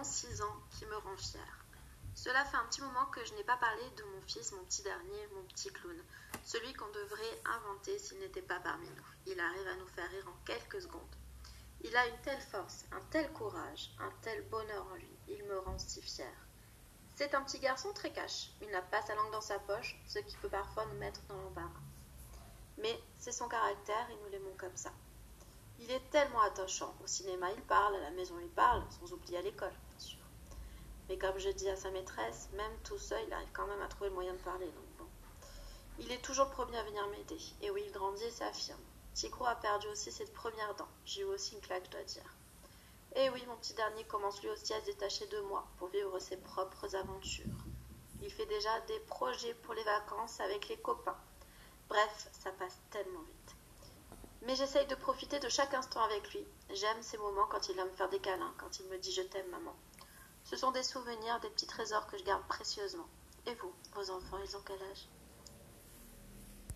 mon 6 ans qui me rend fière. Cela fait un petit moment que je n'ai pas parlé de mon fils, mon petit dernier, mon petit clown, celui qu'on devrait inventer s'il n'était pas parmi nous. Il arrive à nous faire rire en quelques secondes. Il a une telle force, un tel courage, un tel bonheur en lui, il me rend si fière. C'est un petit garçon très cash, il n'a pas sa langue dans sa poche, ce qui peut parfois nous mettre dans l'embarras. Mais c'est son caractère et nous l'aimons comme ça. Il est tellement attachant. Au cinéma, il parle, à la maison, il parle, sans oublier à l'école, bien sûr. Mais comme je dis à sa maîtresse, même tout seul, il arrive quand même à trouver le moyen de parler, donc bon. Il est toujours le premier à venir m'aider. Et oui, il grandit et s'affirme. Tigrou a perdu aussi ses premières dents. J'ai eu aussi une claque, je dois dire. Et oui, mon petit dernier commence lui aussi à se détacher de moi pour vivre ses propres aventures. Il fait déjà des projets pour les vacances avec les copains. Bref, ça passe tellement vite. Mais j'essaye de profiter de chaque instant avec lui. J'aime ces moments quand il vient me faire des câlins, quand il me dit je t'aime maman. Ce sont des souvenirs, des petits trésors que je garde précieusement. Et vous, vos enfants, ils ont quel âge?